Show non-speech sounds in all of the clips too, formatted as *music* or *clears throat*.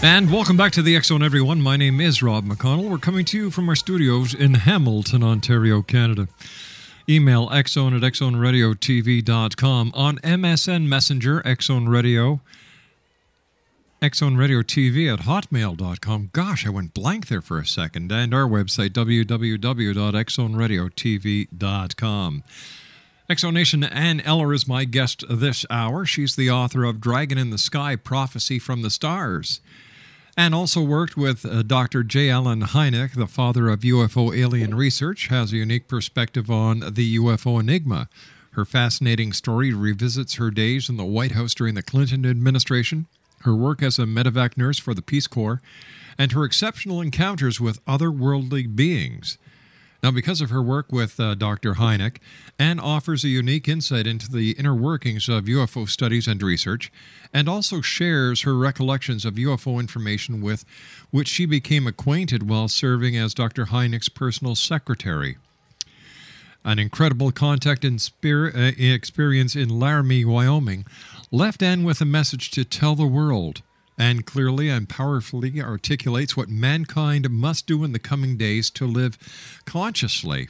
And welcome back to the X Zone, everyone. My name is Rob McConnell. We're coming to you from our studios in Hamilton, Ontario, Canada. Email xzone at xzoneradiotv.com. On MSN Messenger, Xzone Radio, Xzone Radio TV at hotmail.com. Gosh, I went blank there for a second. And our website, www.xzoneradiotv.com. X Zone Nation Ann Eller is my guest this hour. She's the author of Dragon in the Sky Prophecy from the Stars. And also worked with uh, Dr. J. Allen Hynek, the father of UFO alien research, has a unique perspective on the UFO enigma. Her fascinating story revisits her days in the White House during the Clinton administration, her work as a medevac nurse for the Peace Corps, and her exceptional encounters with otherworldly beings. Now, because of her work with uh, Dr. Hynek, Ann offers a unique insight into the inner workings of UFO studies and research, and also shares her recollections of UFO information with which she became acquainted while serving as Dr. Hynek's personal secretary. An incredible contact and spirit, uh, experience in Laramie, Wyoming, left Ann with a message to tell the world and clearly and powerfully articulates what mankind must do in the coming days to live consciously.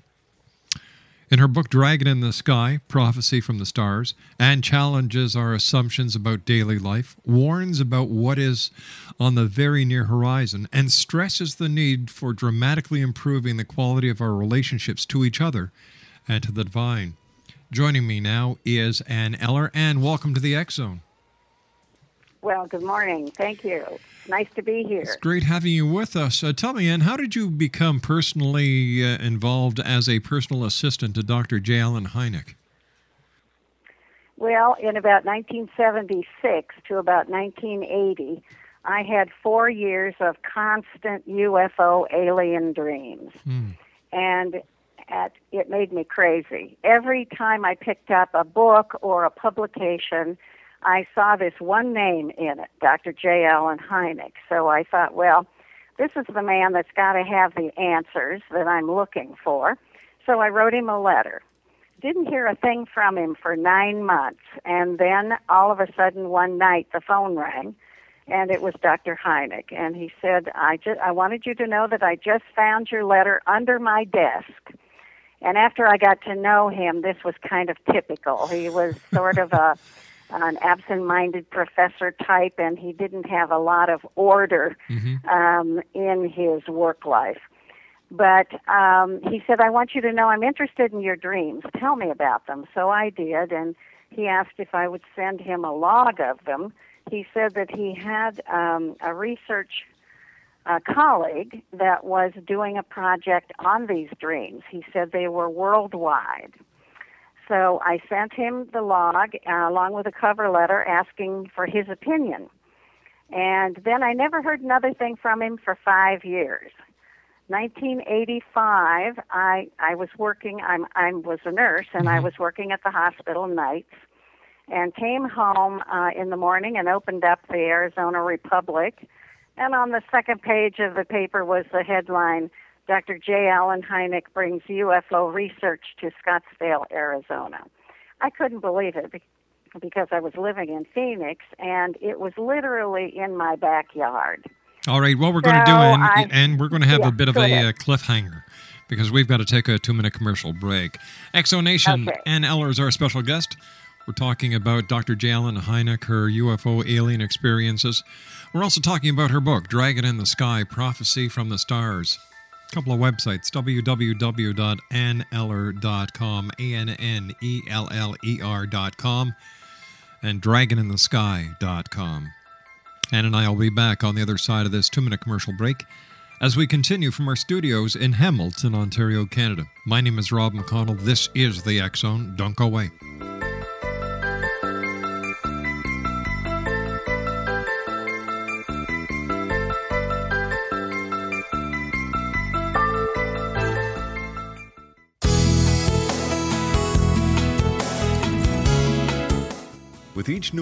In her book Dragon in the Sky Prophecy from the Stars, Ann challenges our assumptions about daily life, warns about what is on the very near horizon, and stresses the need for dramatically improving the quality of our relationships to each other and to the divine. Joining me now is Ann Eller. Ann, welcome to the X Zone. Well, good morning. Thank you. Nice to be here. It's great having you with us. Uh, tell me, Ann, how did you become personally uh, involved as a personal assistant to Dr. J. Allen Hynek? Well, in about 1976 to about 1980, I had four years of constant UFO alien dreams. And at, it made me crazy. Every time I picked up a book or a publication, I saw this one name in it, Dr. J. Allen Hynek. So I thought, well, this is the man that's got to have the answers that I'm looking for. So I wrote him a letter. Didn't hear a thing from him for nine months. And then all of a sudden, one night, the phone rang. and it was Dr. Hynek, and he said, "I just I wanted you to know that I just found your letter under my desk." And after I got to know him, this was kind of typical. He was sort of a *laughs* an absent-minded professor type, and he didn't have a lot of order um, in his work life. But um, he said, I want you to know I'm interested in your dreams. Tell me about them. So I did, and he asked if I would send him a log of them. He said that he had um, a research uh, colleague that was doing a project on these dreams. He said they were worldwide. So I sent him the log uh, along with a cover letter asking for his opinion. And then I never heard another thing from him for five years. 1985, I I was working. I'm I was a nurse, and I was working at the hospital nights, and came home uh, in the morning and opened up the Arizona Republic, and on the second page of the paper was the headline: Dr. J. Allen Hynek brings UFO research to Scottsdale, Arizona. I couldn't believe it because I was living in Phoenix, and it was literally in my backyard. All right, what we're going to do, and, I- and we're going to have Yeah, a bit of a uh, cliffhanger because we've got to take a two minute commercial break. X Zone Nation, Okay. Ann Eller is our special guest. We're talking about Dr. J. Allen Hynek, her UFO alien experiences. We're also talking about her book, Dragon in the Sky Prophecy from the Stars. Couple of websites www.anneller.com, A N N E L L E R.com, and dragoninthesky.com. Ann and I will be back on the other side of this two minute commercial break as we continue from our studios in Hamilton, Ontario, Canada. My name is Rob McConnell. This is the X Zone. Don't go away.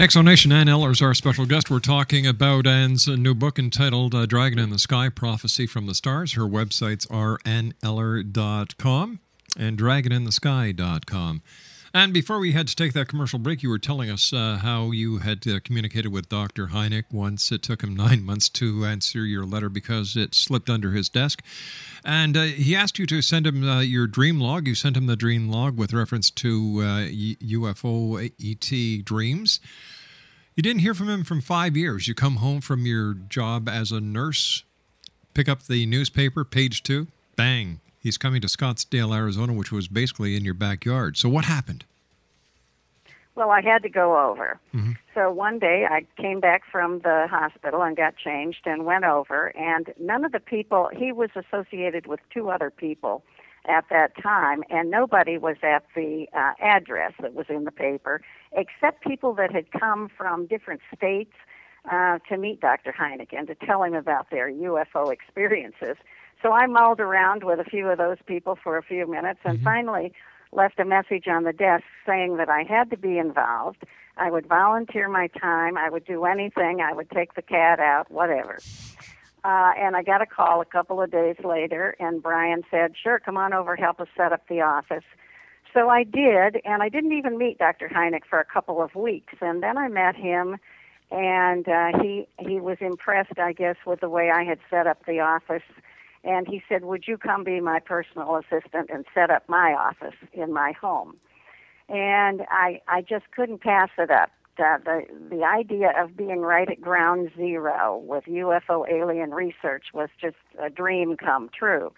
X Zone Nation Ann Eller is our special guest. We're talking about Ann's new book entitled uh, Dragon in the Sky Prophecy from the Stars. Her websites are anneller.com and dragoninthesky.com. And before we had to take that commercial break, you were telling us uh, how you had uh, communicated with Dr. Hynek once. It took him nine months to answer your letter because it slipped under his desk. And uh, he asked you to send him uh, your dream log. You sent him the dream log with reference to uh, UFO ET dreams. You didn't hear from him from five years. You come home from your job as a nurse, pick up the newspaper, page two, bang, he's coming to Scottsdale, Arizona, which was basically in your backyard. So what happened? Well, I had to go over. So one day I came back from the hospital and got changed and went over, and none of the people, he was associated with two other people at that time, and nobody was at the uh, address that was in the paper except people that had come from different states uh, to meet Dr. Hynek and to tell him about their UFO experiences. So I mulled around with a few of those people for a few minutes and finally left a message on the desk saying that I had to be involved. I would volunteer my time. I would do anything. I would take the cat out, whatever. Uh, and I got a call a couple of days later, and Brian said, Sure, come on over, help us set up the office. So I did, and I didn't even meet Dr. Hynek for a couple of weeks. And then I met him, and uh, he he was impressed, I guess, with the way I had set up the office. And he said, "Would you come be my personal assistant and set up my office in my home?" And I I just couldn't pass it up. Uh, the the idea of being right at ground zero with UFO alien research was just a dream come true.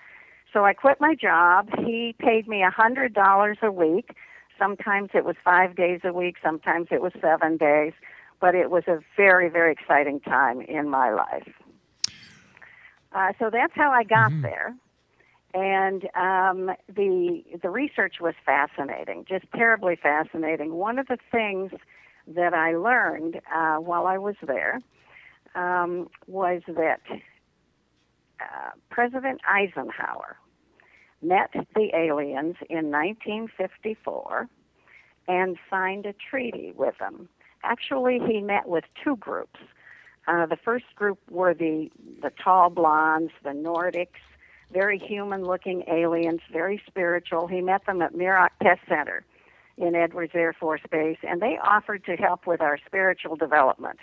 So I quit my job. He paid me a hundred dollars a week. Sometimes it was five days a week. Sometimes it was seven days. But it was a very very exciting time in my life. Uh, so that's how I got there. And um, the the research was fascinating, just terribly fascinating. One of the things that I learned uh, while I was there um, was that uh, President Eisenhower met the aliens in 1954 and signed a treaty with them. Actually, he met with two groups. Uh, the first group were the the tall blondes, the Nordics, very human-looking aliens, very spiritual. He met them at Muroc Test Center in Edwards Air Force Base, and they offered to help with our spiritual development.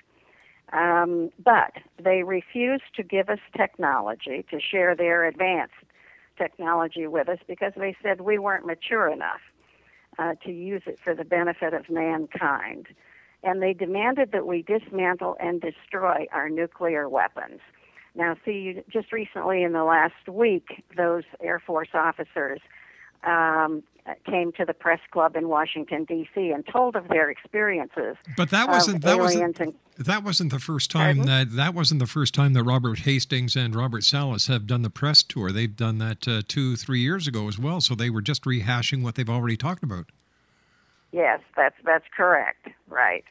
Um, but they refused to give us technology to share their advanced technology with us because they said we weren't mature enough uh, to use it for the benefit of mankind. And they demanded that we dismantle and destroy our nuclear weapons. Now, see, just recently in the last week, those Air Force officers um, came to the press club in Washington D.C. and told of their experiences. But that wasn't that wasn't and that wasn't the first time that that wasn't the first time that Robert Hastings and Robert Salas have done the press tour. They've done that uh, two three years ago as well. So they were just rehashing what they've already talked about. Yes, that's that's correct, right?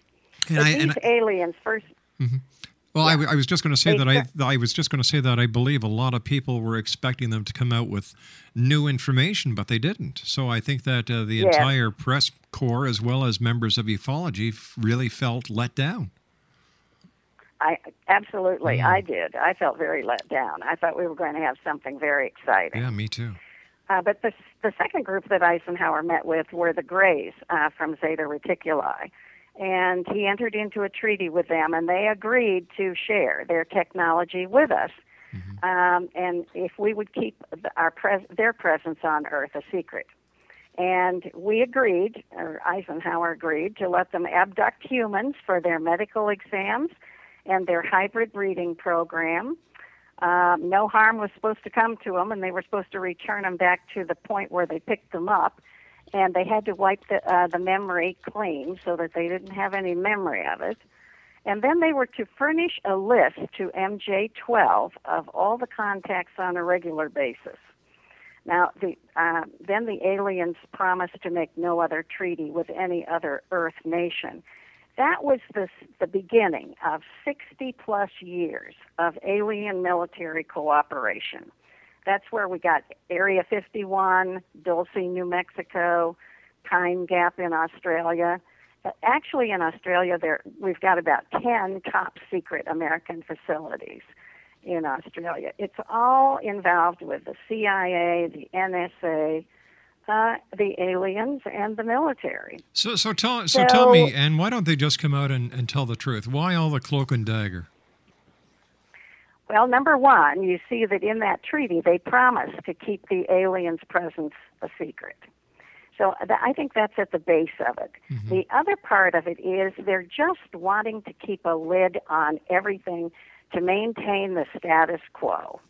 And I- these I- aliens first. Well, I, I was just going to say They that I, I was just going to say that I believe a lot of people were expecting them to come out with new information, but they didn't. So I think that uh, the Yes. entire press corps, as well as members of ufology, f- really felt let down. I absolutely, Mm. I did. I felt very let down. I thought we were going to have something very exciting. Yeah, me too. Uh, but the the second group that Eisenhower met with were the Greys uh, from Zeta Reticuli, and he entered into a treaty with them, and they agreed to share their technology with us, um, and if we would keep our pres- their presence on Earth a secret. And we agreed, or Eisenhower agreed, to let them abduct humans for their medical exams and their hybrid breeding program. Um, no harm was supposed to come to them, and they were supposed to return them back to the point where they picked them up. And they had to wipe the, uh, the memory clean so that they didn't have any memory of it. And then they were to furnish a list to MJ12 of all the contacts on a regular basis. Now, the, uh, then the aliens promised to make no other treaty with any other Earth nation. That was the, the beginning of 60 plus years of alien military cooperation. That's where we got Area 51, Dulce, New Mexico, Pine Gap in Australia. Uh, Actually, in Australia, there we've got about 10 top secret American facilities in Australia. It's all involved with the CIA, the NSA, uh, the aliens, and the military. So, so tell, so, So- tell me, and why don't they just come out and, and tell the truth? Why all the cloak and dagger? Well, number one, you see that in that treaty they promised to keep the aliens' presence a secret. So th- I think that's at the base of it. The other part of it is they're just wanting to keep a lid on everything to maintain the status quo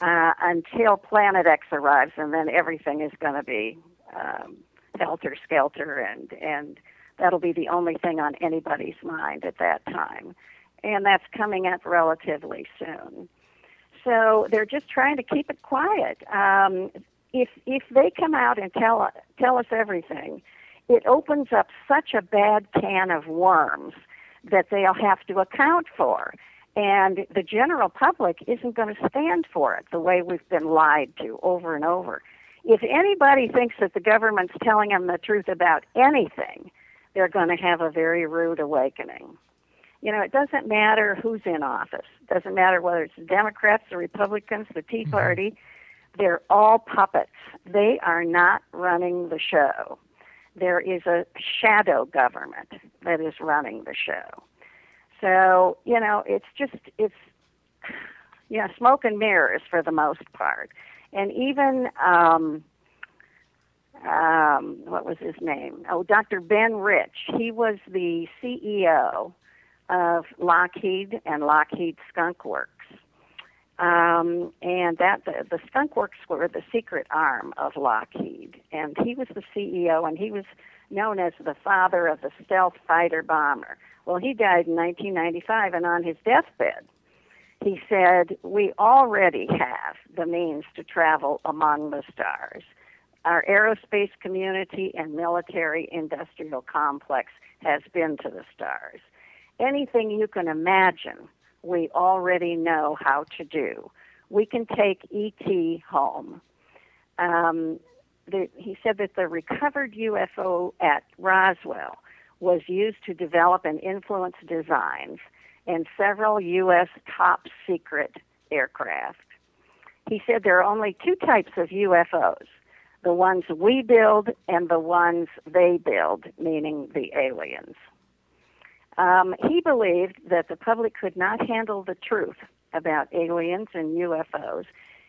uh, until Planet X arrives, and then everything is going to be um, helter skelter, and and that'll be the only thing on anybody's mind at that time, and that's coming up relatively soon. So they're just trying to keep it quiet. Um, if if they come out and tell tell us everything, it opens up such a bad can of worms that they'll have to account for. And the general public isn't going to stand for it the way we've been lied to over and over. If anybody thinks that the government's telling them the truth about anything, they're going to have a very rude awakening. You know, it doesn't matter who's in office. It doesn't matter whether it's the Democrats, the Republicans, the Tea mm-hmm. Party. They're all puppets. They are not running the show. There is a shadow government that is running the show. So, you know, it's just, it's, *sighs* you know, smoke and mirrors for the most part. And even, um, um, what was his name? Oh, Dr. Ben Rich. He was the CEO of Lockheed and Lockheed Skunk Works. Um, and that the, the Skunk Works were the secret arm of Lockheed, and he was the CEO, and he was known as the father of the stealth fighter bomber. Well, he died in 1995, and on his deathbed, he said, "We already have the means to travel among the stars. Our aerospace community and military industrial complex has been to the stars. Anything you can imagine." we already know how to do. We can take ET home. Um, the, he said that the recovered UFO at Roswell was used to develop and influence designs in several U.S. top secret aircraft. He said there are only two types of UFOs the ones we build and the ones they build, meaning the aliens. Um, he believed that the public could not handle the truth about aliens and UFOs,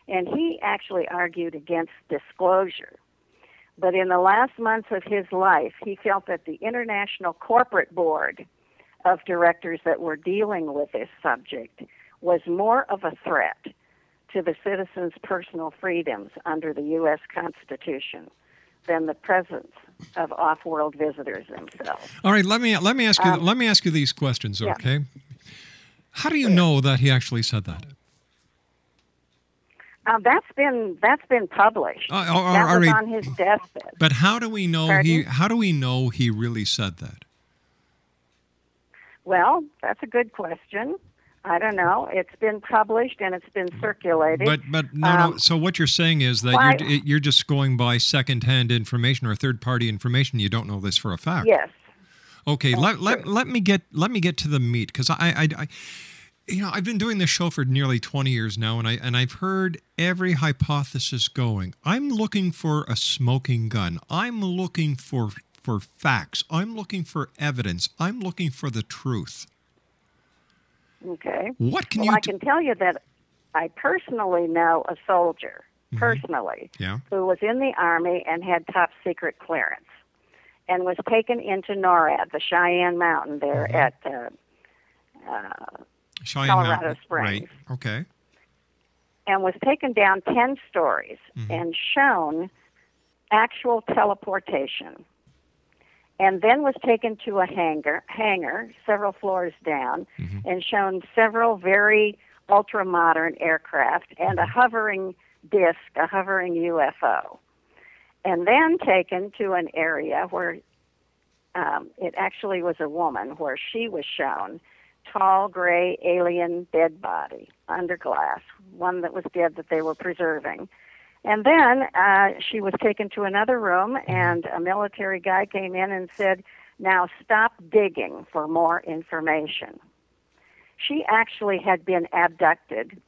and he actually argued against disclosure. But in the last months of his life, he felt that the International Corporate Board of Directors that were dealing with this subject was more of a threat to the citizens' personal freedoms under the U.S. Constitution than the presence of off-world visitors themselves. All right, let me let me ask you let me ask you these questions, Um, yeah. okay? How do you know that he actually said that? Uh, that's been that's been published. Uh, that was on his deathbed. But how do we know he how do we know he really said that? Well, that's a good question. I don't know. It's been published and it's been circulated. But but no no. Um, So what you're saying is that why- you're you're just going by secondhand information or third party information. You don't know this for a fact. yes. Okay, let, let, let me get let me get to the meat because I, I, I you know I've been doing this show for nearly twenty years now, and I and I've heard every hypothesis going. I'm looking for a smoking gun. I'm looking for for facts. I'm looking for evidence. I'm looking for the truth. Okay. What can well, you? I can tell you that I personally know a soldier, personally, Mm-hmm. yeah. who was in the Army and had top secret clearance and was taken into NORAD, the Cheyenne Mountain there Mm-hmm. at uh, uh, Cheyenne Colorado Mountain. Springs. Right. Okay. and was taken down 10 stories Mm-hmm. and shown actual teleportation. And then was taken to a hangar, hangar several floors down, Mm-hmm. and shown several very ultra modern aircraft and a hovering disc, a hovering UFO. And then taken to an area where um, it actually was a woman, where she was shown tall, gray, alien dead body under glass, one that was dead that they were preserving. And then uh, she was taken to another room, and a military guy came in and said, Now stop digging for more information. She actually had been abducted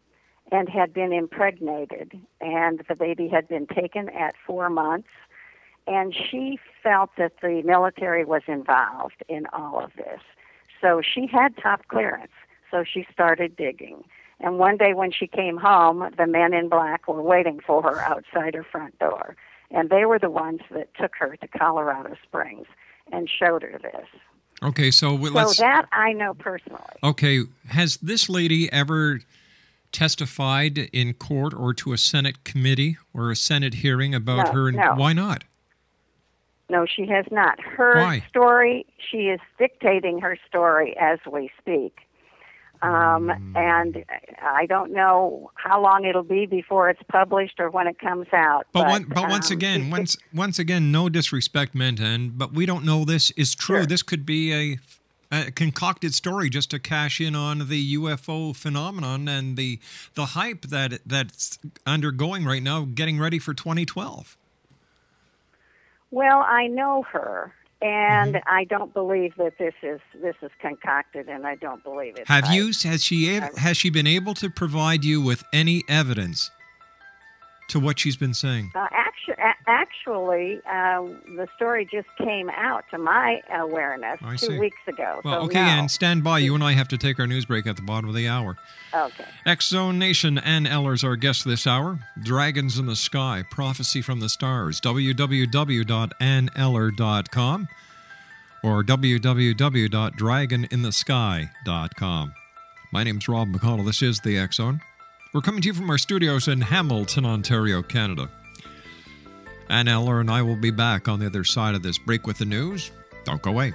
and had been impregnated, and the baby had been taken at four months. And she felt that the military was involved in all of this. So she had top clearance. So she started digging. And one day when she came home, the men in black were waiting for her outside her front door. And they were the ones that took her to Colorado Springs and showed her this. Okay. So we- So that I know personally. Okay, has this lady ever testified in court or to a Senate committee or a Senate hearing about No, her? And no. Why not? No, she has not. Her Why? story, she is dictating her story as we speak. Um, Hmm. And I don't know how long it'll be before it's published or when it comes out. But one, but once um, again, *laughs* once once again, no disrespect meant, and but we don't know this is true. Sure. This could be a, a concocted story just to cash in on the UFO phenomenon and the the hype that that's undergoing right now, getting ready for 2012. Well, I know her, and Mm-hmm. I don't believe that this is this is concocted, and I don't believe it. Have you has she has she been able to provide you with any evidence to what she's been saying? Uh, actu- actually, uh, the story just came out to my awareness I two see. weeks ago. Well, so okay, no. and stand by. You and I have to take our news break at the bottom of the hour. okay. X Zone Nation, Ann Eller's our guest this hour. Dragons in the Sky, Prophecy from the Stars, www.anneller.com or www.dragoninthesky.com. My name's Rob McConnell. This is the X Zone. We're coming to you from our studios in Hamilton, Ontario, Canada. Ann Eller and I will be back on the other side of this break with the news. Don't go away.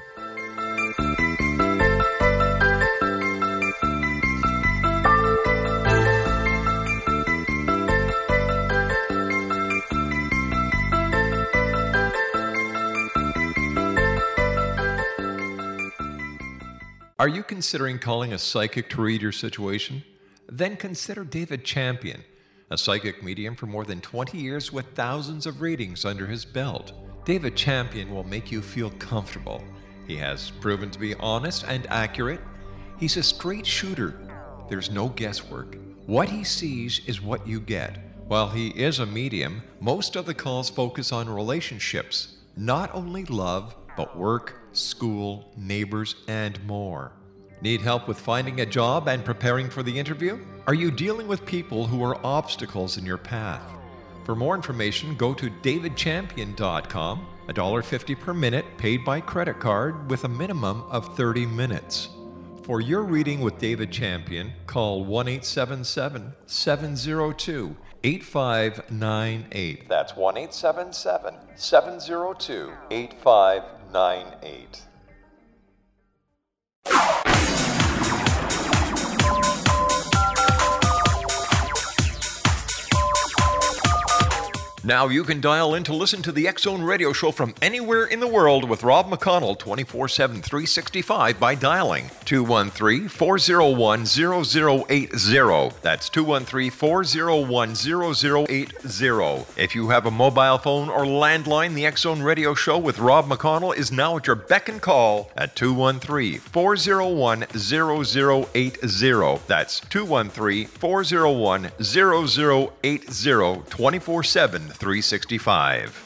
Are you considering calling a psychic to read your situation? Then consider David Champion, a psychic medium for more than 20 years with thousands of readings under his belt. David Champion will make you feel comfortable. He has proven to be honest and accurate. He's a straight shooter. There's no guesswork. What he sees is what you get. While he is a medium, most of the calls focus on relationships, not only love, but work, school, neighbors, and more. Need help with finding a job and preparing for the interview? Are you dealing with people who are obstacles in your path? For more information, go to davidchampion.com, $1.50 per minute paid by credit card with a minimum of 30 minutes. For your reading with David Champion, call 1 877 702 8598. That's 1 877 702 8598. Now you can dial in to listen to the Zone radio show from anywhere in the world with Rob McConnell 24 7 365 by dialing 213 401 0080. That's 213 401 0080. If you have a mobile phone or landline, the Zone radio show with Rob McConnell is now at your beck and call at 213 401 0080. That's 213 401 0080 24 7 365.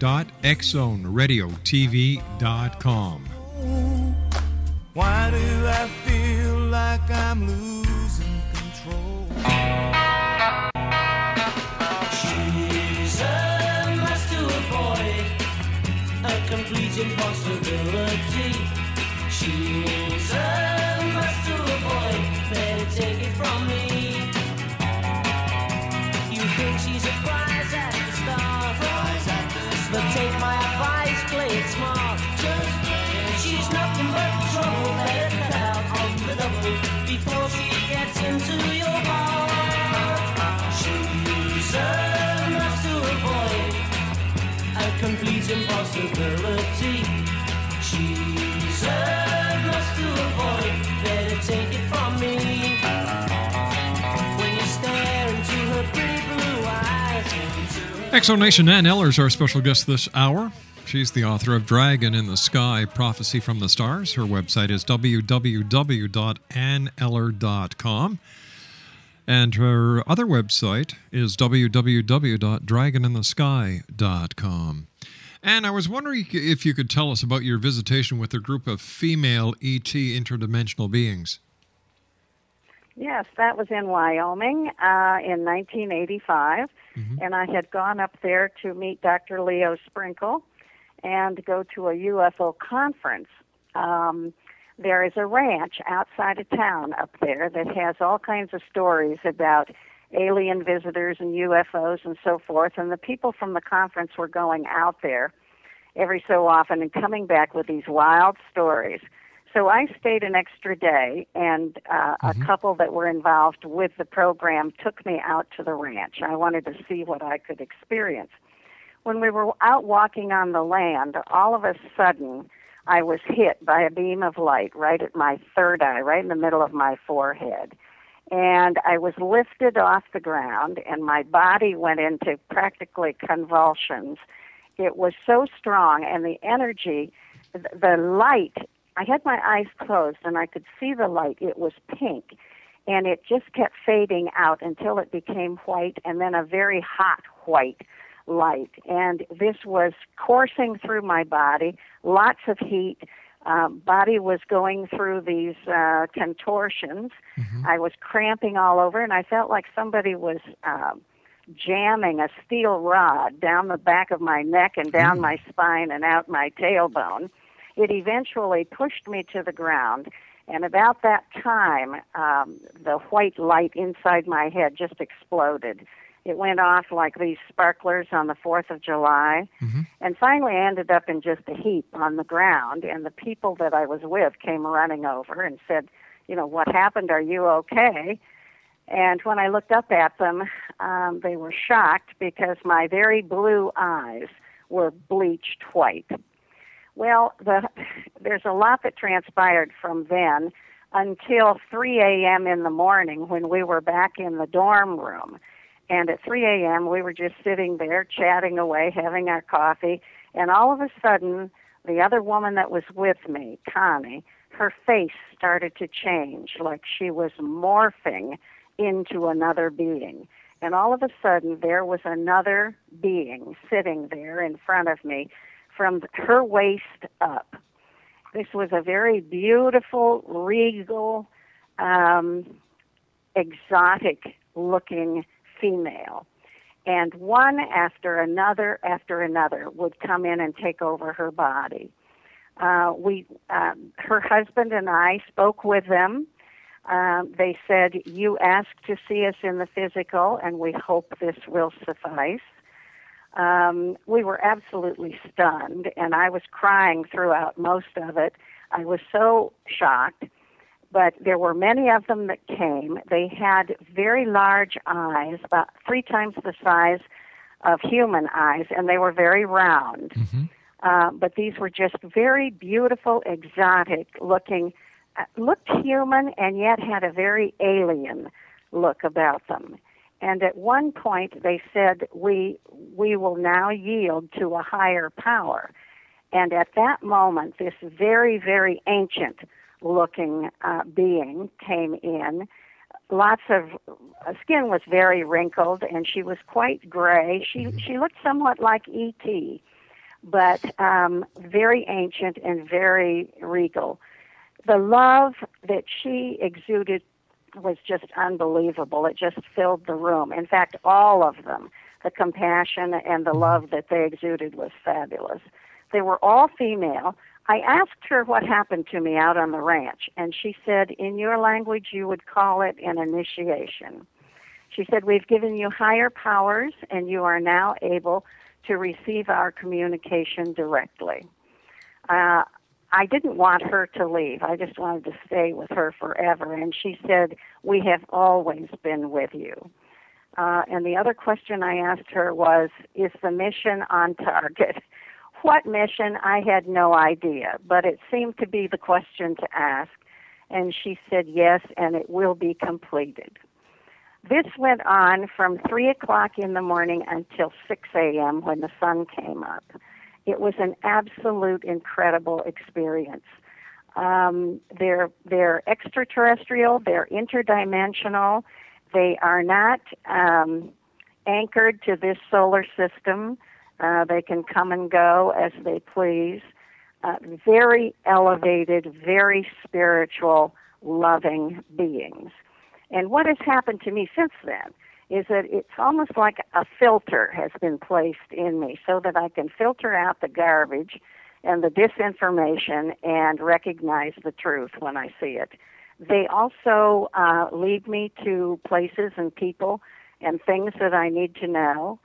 www.xzoneradiotv.com. Why do I feel like I'm losing control? She's a must to avoid a complete impossibility. She's X Zone Nation Ann Ellers, our special guest this hour. She's the author of Dragon in the Sky Prophecy from the Stars. Her website is www.anneller.com. And her other website is www.dragoninthesky.com. And I was wondering if you could tell us about your visitation with a group of female ET interdimensional beings. Yes, that was in Wyoming uh, in 1985, Mm-hmm. and I had gone up there to meet Dr. Leo Sprinkle and go to a UFO conference. Um, there is a ranch outside of town up there that has all kinds of stories about alien visitors and UFOs and so forth, and the people from the conference were going out there every so often and coming back with these wild stories. So I stayed an extra day, and uh, a couple that were involved with the program took me out to the ranch. I wanted to see what I could experience. When we were out walking on the land, all of a sudden, I was hit by a beam of light right at my third eye, right in the middle of my forehead. And I was lifted off the ground, and my body went into practically convulsions. It was so strong, and the energy, the light, I had my eyes closed, and I could see the light. It was pink, and it just kept fading out until it became white, and then a very hot white light. And this was coursing through my body, lots of heat. Um, body was going through these uh, contortions. I was cramping all over, and I felt like somebody was um, jamming a steel rod down the back of my neck and down my spine and out my tailbone. It eventually pushed me to the ground, and about that time, um, the white light inside my head just exploded. It went off like these sparklers on the 4th of July. And finally, I ended up in just a heap on the ground. And the people that I was with came running over and said, You know, what happened? Are you okay? And when I looked up at them, um, they were shocked because my very blue eyes were bleached white. Well, the, there's a lot that transpired from then. until 3 a.m. in the morning when we were back in the dorm room. And at 3 a.m., we were just sitting there chatting away, having our coffee. And all of a sudden, the other woman that was with me, Connie, her face started to change like she was morphing into another being. And all of a sudden, there was another being sitting there in front of me from her waist up. This was a very beautiful, regal, um, exotic looking female. And one after another after another would come in and take over her body. Uh, we, um, her husband and I spoke with them. Um, they said, You asked to see us in the physical, and we hope this will suffice. Um, we were absolutely stunned, and I was crying throughout most of it. I was so shocked. But there were many of them that came. They had very large eyes, about three times the size of human eyes, and they were very round. Uh, but these were just very beautiful, exotic looking, uh, looked human and yet had a very alien look about them. And at one point they said, we, we will now yield to a higher power. And at that moment, this very, very ancient looking uh, being came in. Lots of uh, skin was very wrinkled, and she was quite gray. She she looked somewhat like E.T., but um, very ancient and very regal. The love that she exuded was just unbelievable. It just filled the room. In fact, all of them, the compassion and the love that they exuded was fabulous. They were all female. I asked her what happened to me out on the ranch, and she said, In your language, you would call it an initiation. She said, We've given you higher powers, and you are now able to receive our communication directly. Uh, I didn't want her to leave. I just wanted to stay with her forever. And she said, We have always been with you. Uh, and the other question I asked her was, Is the mission on target? *laughs* What mission? I had no idea, but it seemed to be the question to ask. And she said, Yes, and it will be completed. This went on from 3 o'clock in the morning until 6 a.m. when the sun came up. It was an absolute incredible experience. Um, they're they're extraterrestrial. They're interdimensional. They are not um, anchored to this solar system. Uh, they can come and go as they please. Uh, very elevated, very spiritual, loving beings. And what has happened to me since then is that it's almost like a filter has been placed in me so that I can filter out the garbage and the disinformation and recognize the truth when I see it. They also uh, lead me to places and people and things that I need to know.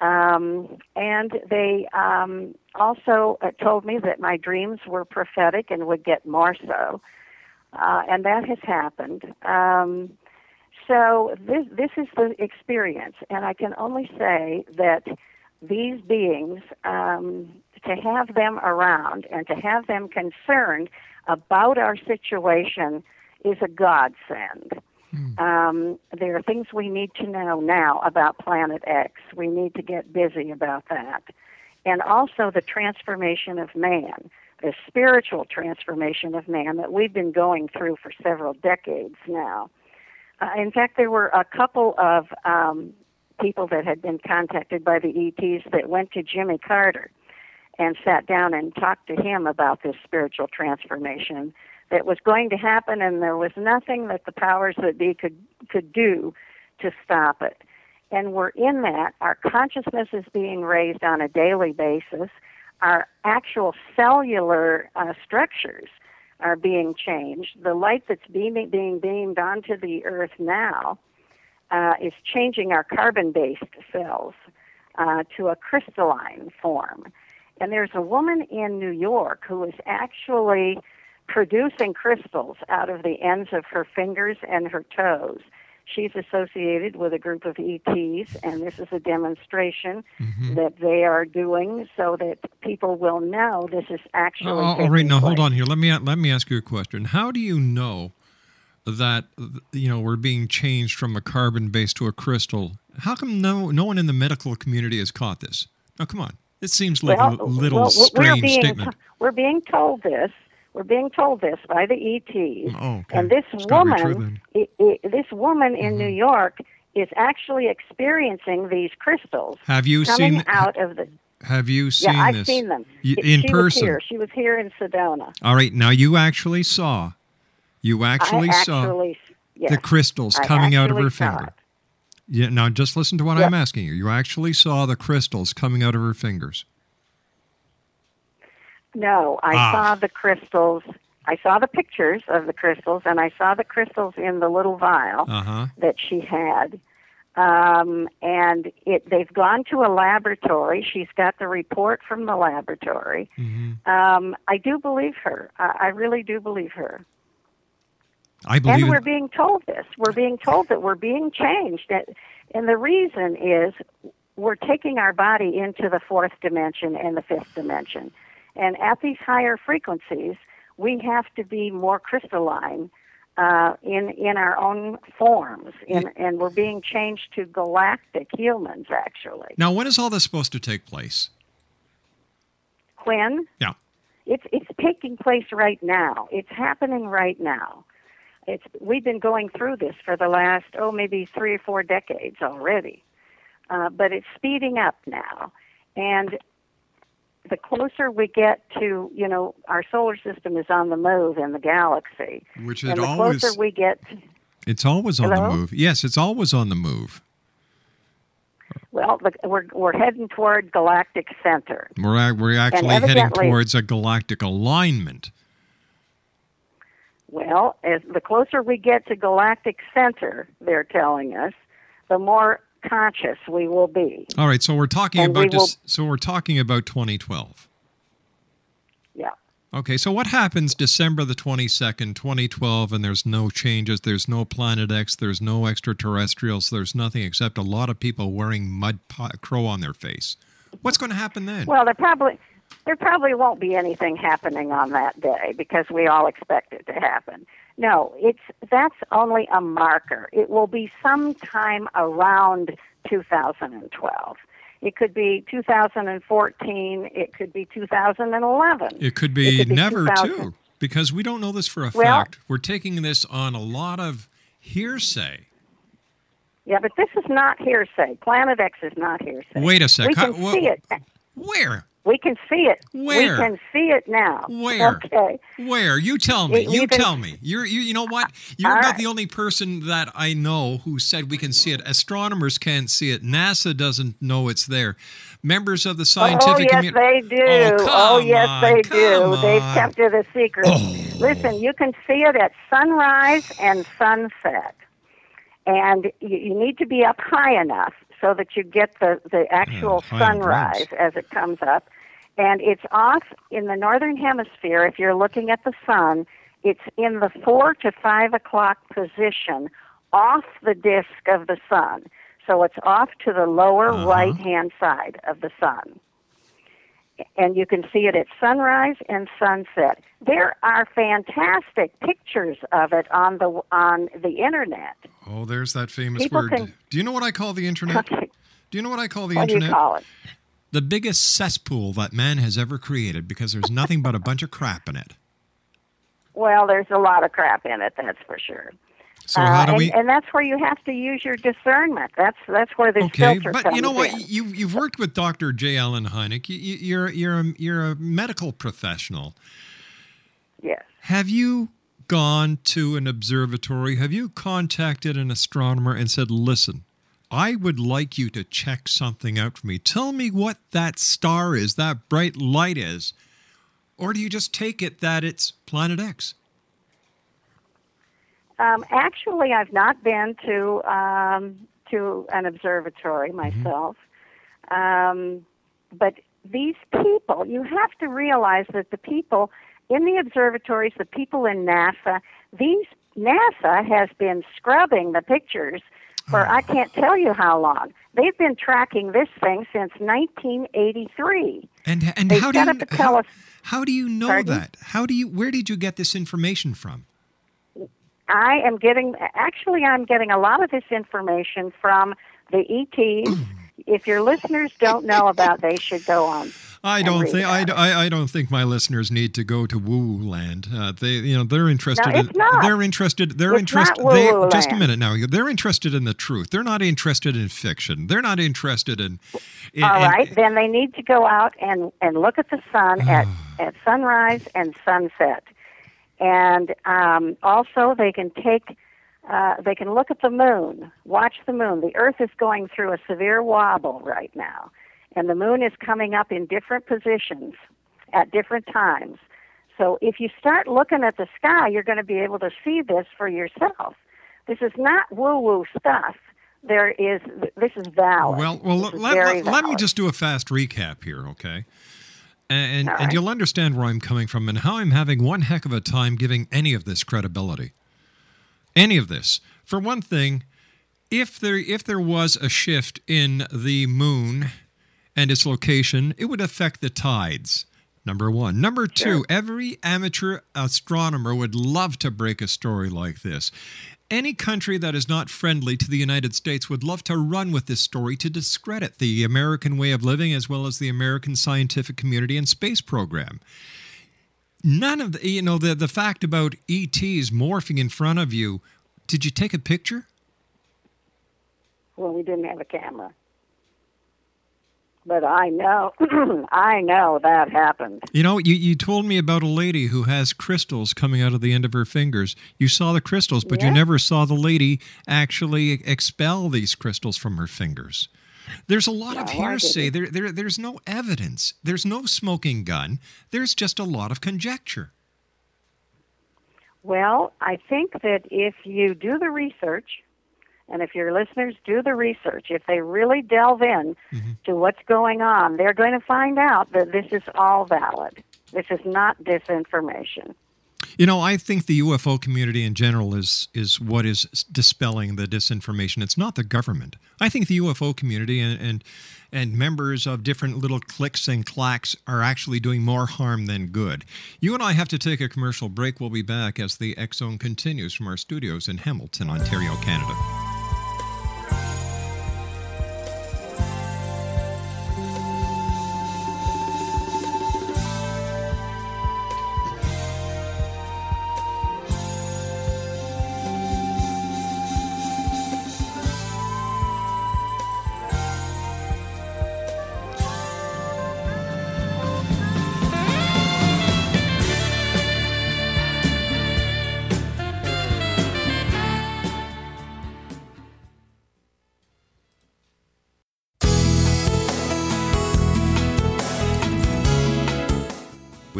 Um, and they um, also uh, told me that my dreams were prophetic and would get more so. Uh, and that has happened. Um, so this this is the experience, and I can only say that these beings, um, to have them around and to have them concerned about our situation, is a godsend. Um, there are things we need to know now about Planet X. We need to get busy about that. And also the transformation of man, the spiritual transformation of man that we've been going through for several decades now. Uh, in fact, there were a couple of um, people that had been contacted by the ETs that went to Jimmy Carter and sat down and talked to him about this spiritual transformation that was going to happen, and there was nothing that the powers that be could could do to stop it. And we're in that. Our consciousness is being raised on a daily basis. Our actual cellular uh, structures are being changed. The light that's beaming, being beamed onto the earth now uh, is changing our carbon based cells uh, to a crystalline form. And there's a woman in New York who is actually producing crystals out of the ends of her fingers and her toes. She's associated with a group of ETs, and this is a demonstration mm-hmm. that they are doing so that people will know this is actually. Oh, all right, now hold on here. Let me let me ask you a question. How do you know that you know we're being changed from a carbon base to a crystal. How come no no one in the medical community has caught this? Now, come on. It seems like well, a little well, we're strange being statement. we're being told this. We're being told this by the ETs. Oh, okay. And this It's true woman, then. Mm-hmm. i i this woman in New York is actually experiencing these crystals Have you coming seen- out of the. Have you seen yeah, I've this seen them Y- She- in she Was person? here. She was here in Sedona. All right, now you actually saw, you actually, I saw yes, the crystals I coming out of her finger. it. Yeah. Now, just listen to what Yep. I'm asking you. You actually saw the crystals coming out of her fingers. No, I Ah. saw the crystals. I saw the pictures of the crystals, and I saw the crystals in the little vial Uh huh. that she had. Um, and it, they've gone to a laboratory. She's got the report from the laboratory. Mm-hmm. Um, I do believe her. I, I really do believe her. I believe. And we're being told this. We're being told that we're being changed. And the reason is we're taking our body into the fourth dimension and the fifth dimension. And at these higher frequencies, we have to be more crystalline uh, in in our own forms, in, and we're being changed to galactic humans. Actually, now, when is all this supposed to take place? when Yeah. It's it's taking place right now. It's happening right now. It's we've been going through this for the last oh maybe three or four decades already, uh, but it's speeding up now, and the closer we get to you know our solar system is on the move in the galaxy, Which and it the always. closer we get, It's always on the move. Yes, it's always on the move. well, the, we're we're heading toward galactic center. We're we're actually heading towards a galactic alignment. Well, as the closer we get to galactic center, they're telling us, the more conscious we will be. All right, so we're talking And we about this. So we're talking about 2012. Yeah. Okay, so what happens December the 22nd, 2012, and there's no changes, there's no Planet X, there's no extraterrestrials, there's nothing except a lot of people wearing mud crow on their face. What's going to happen then? Well, there probably there probably won't be anything happening on that day because we all expect it to happen. No, it's that's only a marker. It will be sometime around 2012. It could be 2014. It could be 2011. it could be, could be never 2000. too, because we don't know this for a Well- fact. We're taking this on a lot of hearsay. Yeah, but this is not hearsay. Planet X is not hearsay. Wait a sec. We How- can wha- see it. Where? We can see it. Where? We can see it now. Where? Okay. Where? You tell me. It- You we've tell me. You're you, you know what? You're about right. the only person that I know who said we can see it. Astronomers can't see it. NASA doesn't know it's there. Members of the scientific Oh scientific yes, community. they do. Oh, Oh, yes, on, they do. They've kept it a secret. Oh. Listen, you can see it at sunrise and sunset, and you, you need to be up high enough so that you get the the actual sunrise as it comes up. And it's off in the northern hemisphere. If you're looking at the sun, it's in the four to five o'clock position off the disk of the sun. So it's off to the lower Uh-huh. right hand side of the sun and you can see it at sunrise and sunset. There are fantastic pictures of it on the on the internet. Oh, there's that famous People word. can- Do you know what I call the internet? Do you know what I call the what do you internet? call it? The biggest cesspool that man has ever created because there's nothing but a bunch of crap in it. Well, there's a lot of crap in it, that's for sure. So Uh, how do and, we? and that's where you have to use your discernment. That's that's where this Okay, filter but you know what? in. You you've worked with Dr. J. Allen Hynek. You, you're you're a, you're a medical professional. Yes. Have you gone to an observatory? Have you contacted an astronomer and said, "Listen, I would like you to check something out for me. Tell me what that star is, that bright light is." Or do you just take it that it's Planet X? Um, actually, I've not been to um, to an observatory Mm-hmm. myself, um, but these people, you have to realize that the people in the observatories, the people in NASA, these NASA has been scrubbing the pictures for Oh. I can't tell you how long. They've been tracking this thing since 1983. And and how do you a how, how do you know Pardon? that? How do you where did you get this information from? I am getting, actually, I'm getting a lot of this information from the ETs. *clears throat* if your listeners don't know about, they should go on. I don't think I. I, I don't think my listeners need to go to woo land. Uh, they you know they're interested. No, it's in, not. They're interested. They're interested. They, just a minute now. They're interested in the truth. They're not interested in fiction. They're not interested in. in All in- then they need to go out and, and look at the sun *sighs* at, at sunrise and sunset. And um, also, they can take, uh, they can look at the moon, watch the moon. The Earth is going through a severe wobble right now, and the moon is coming up in different positions at different times. So if you start looking at the sky, you're going to be able to see this for yourself. This is not woo-woo stuff. There is, this is valid. Well, well, This let, is let, very let, let me just do a fast recap here, okay? And and, All and you'll understand where I'm coming from and how I'm having one heck of a time giving any of this credibility. Any of this. For one thing, if there if there was a shift in the moon and its location, it would affect the tides. Number one. Number two, every amateur astronomer would love to break a story like this. Any country that is not friendly to the United States would love to run with this story to discredit the American way of living as well as the American scientific community and space program. None of the, you know, the, the fact about ETs morphing in front of you, did you take a picture? Well, we didn't have a camera. But I know, *clears throat* I know that happened. You know, you, you told me about a lady who has crystals coming out of the end of her fingers. You saw the crystals, but you never saw the lady actually expel these crystals from her fingers. There's a lot of No, hearsay. There, there, there's no evidence. There's no smoking gun. There's just a lot of conjecture. Well, I think that if you do the research, and if your listeners do the research, if they really delve in mm-hmm. to what's going on, they're going to find out that this is all valid. This is not disinformation. You know, I think the UFO community in general is is what is dispelling the disinformation. It's not the government. I think the UFO community and and, and members of different little cliques and clacks are actually doing more harm than good. You and I have to take a commercial break. We'll be back as the Zone continues from our studios in Hamilton, Ontario, Canada.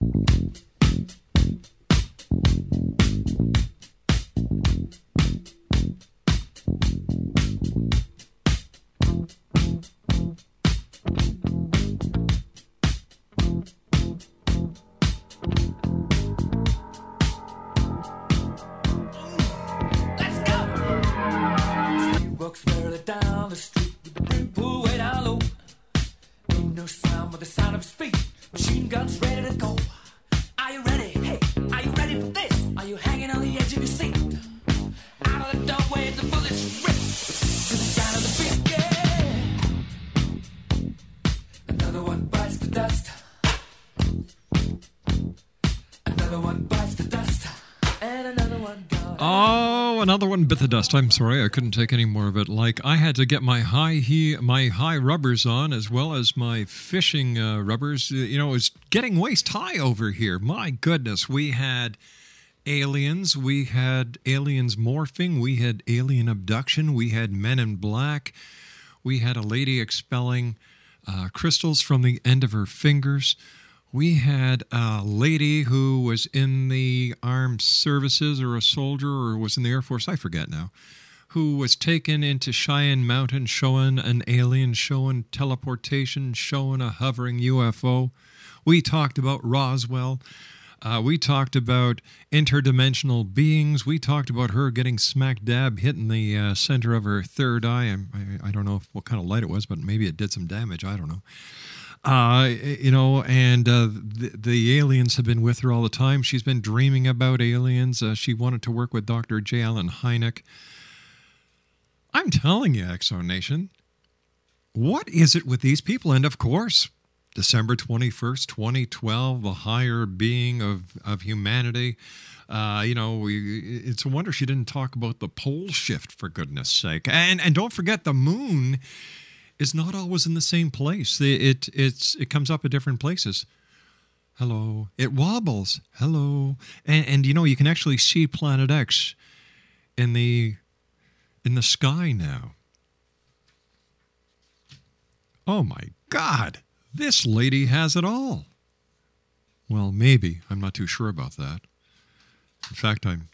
Down low. No sound but the sound of feet. Machine guns ready to go. Are you ready? Hey, are you ready for this? Oh, another one bit the dust. I'm sorry, I couldn't take any more of it. Like I had to get my high he my high rubbers on as well as my fishing uh, rubbers. You know, it's getting waist high over here. My goodness, we had aliens, we had aliens morphing, we had alien abduction, we had men in black, we had a lady expelling uh, crystals from the end of her fingers. We had a lady who was in the armed services or a soldier or was in the Air Force, I forget now, who was taken into Cheyenne Mountain showing an alien, showing teleportation, showing a hovering UFO. We talked about Roswell. Uh, we talked about interdimensional beings. We talked about her getting smack dab hit in the uh, center of her third eye. I, I, don't know if, what kind of light it was, but maybe it did some damage. I don't know. Uh, you know, and uh, the, the aliens have been with her all the time. She's been dreaming about aliens. Uh, she wanted to work with Dr. J. Allen Hynek. I'm telling you, X Zone Nation, what is it with these people? And of course, December 21st, 2012, the higher being of, of humanity. Uh, you know, it's a wonder she didn't talk about the pole shift, for goodness sake. And, and don't forget, the moon is not always in the same place. It, it it comes up at different places. Hello. It wobbles. Hello. And and you know you can actually see Planet X in the in the sky now. Oh my god. This lady has it all. Well, maybe. I'm not too sure about that. In fact, I'm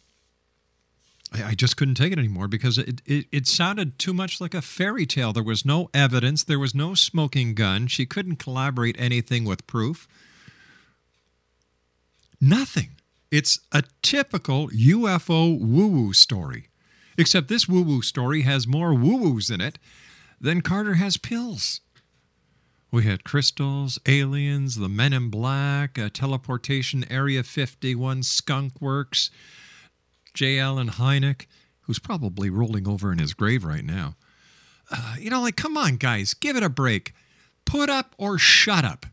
I, I just couldn't take it anymore because it, it, it sounded too much like a fairy tale. There was no evidence, there was no smoking gun. She couldn't collaborate anything with proof. Nothing. It's a typical UFO woo woo story. Except this woo woo story has more woo woos in it than Carter has pills. We had crystals, aliens, the men in black, uh, teleportation, Area 51, skunk works. J. Allen Hynek, who's probably rolling over in his grave right now. Uh, you know, like, come on, guys, give it a break. Put up or shut up.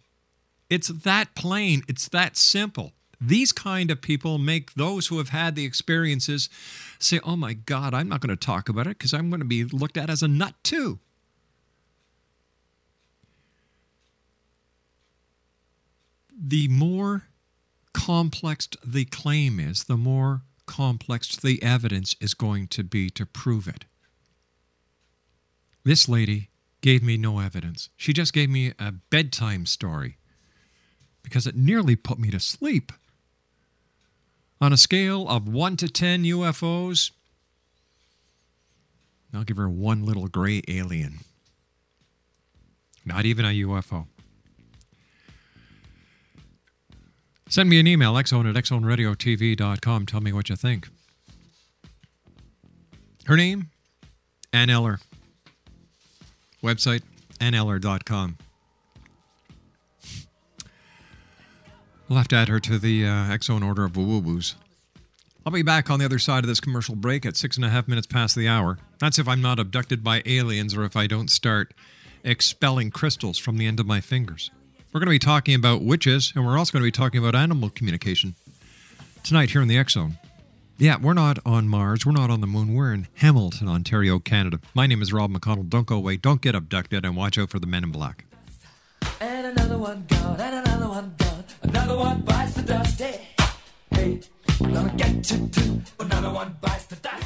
It's that plain, it's that simple. These kind of people make those who have had the experiences say, oh my God, I'm not going to talk about it because I'm going to be looked at as a nut too. The more complex the claim is, the more complex the evidence is going to be to prove it. This lady gave me no evidence. She just gave me a bedtime story because it nearly put me to sleep. On a scale of 1 to 10 UFOs, I'll give her one little gray alien. Not even a UFO. Send me an email, xzone at xzoneradiotv.com. Tell me what you think. Her name? Ann Eller. Website, anneller.com. We'll have to add her to the uh, Zone order of woo woos. I'll be back on the other side of this commercial break at six and a half minutes past the hour. That's if I'm not abducted by aliens or if I don't start expelling crystals from the end of my fingers. We're going to be talking about witches, and we're also going to be talking about animal communication tonight here in the X Zone. Yeah, we're not on Mars. We're not on the moon. We're in Hamilton, Ontario, Canada. My name is Rob McConnell. Don't go away. Don't get abducted, and watch out for the men in black. And another one gone, and another one gone. Another one bites the dust. Hey, hey, gonna get you too. Another one bites the dust.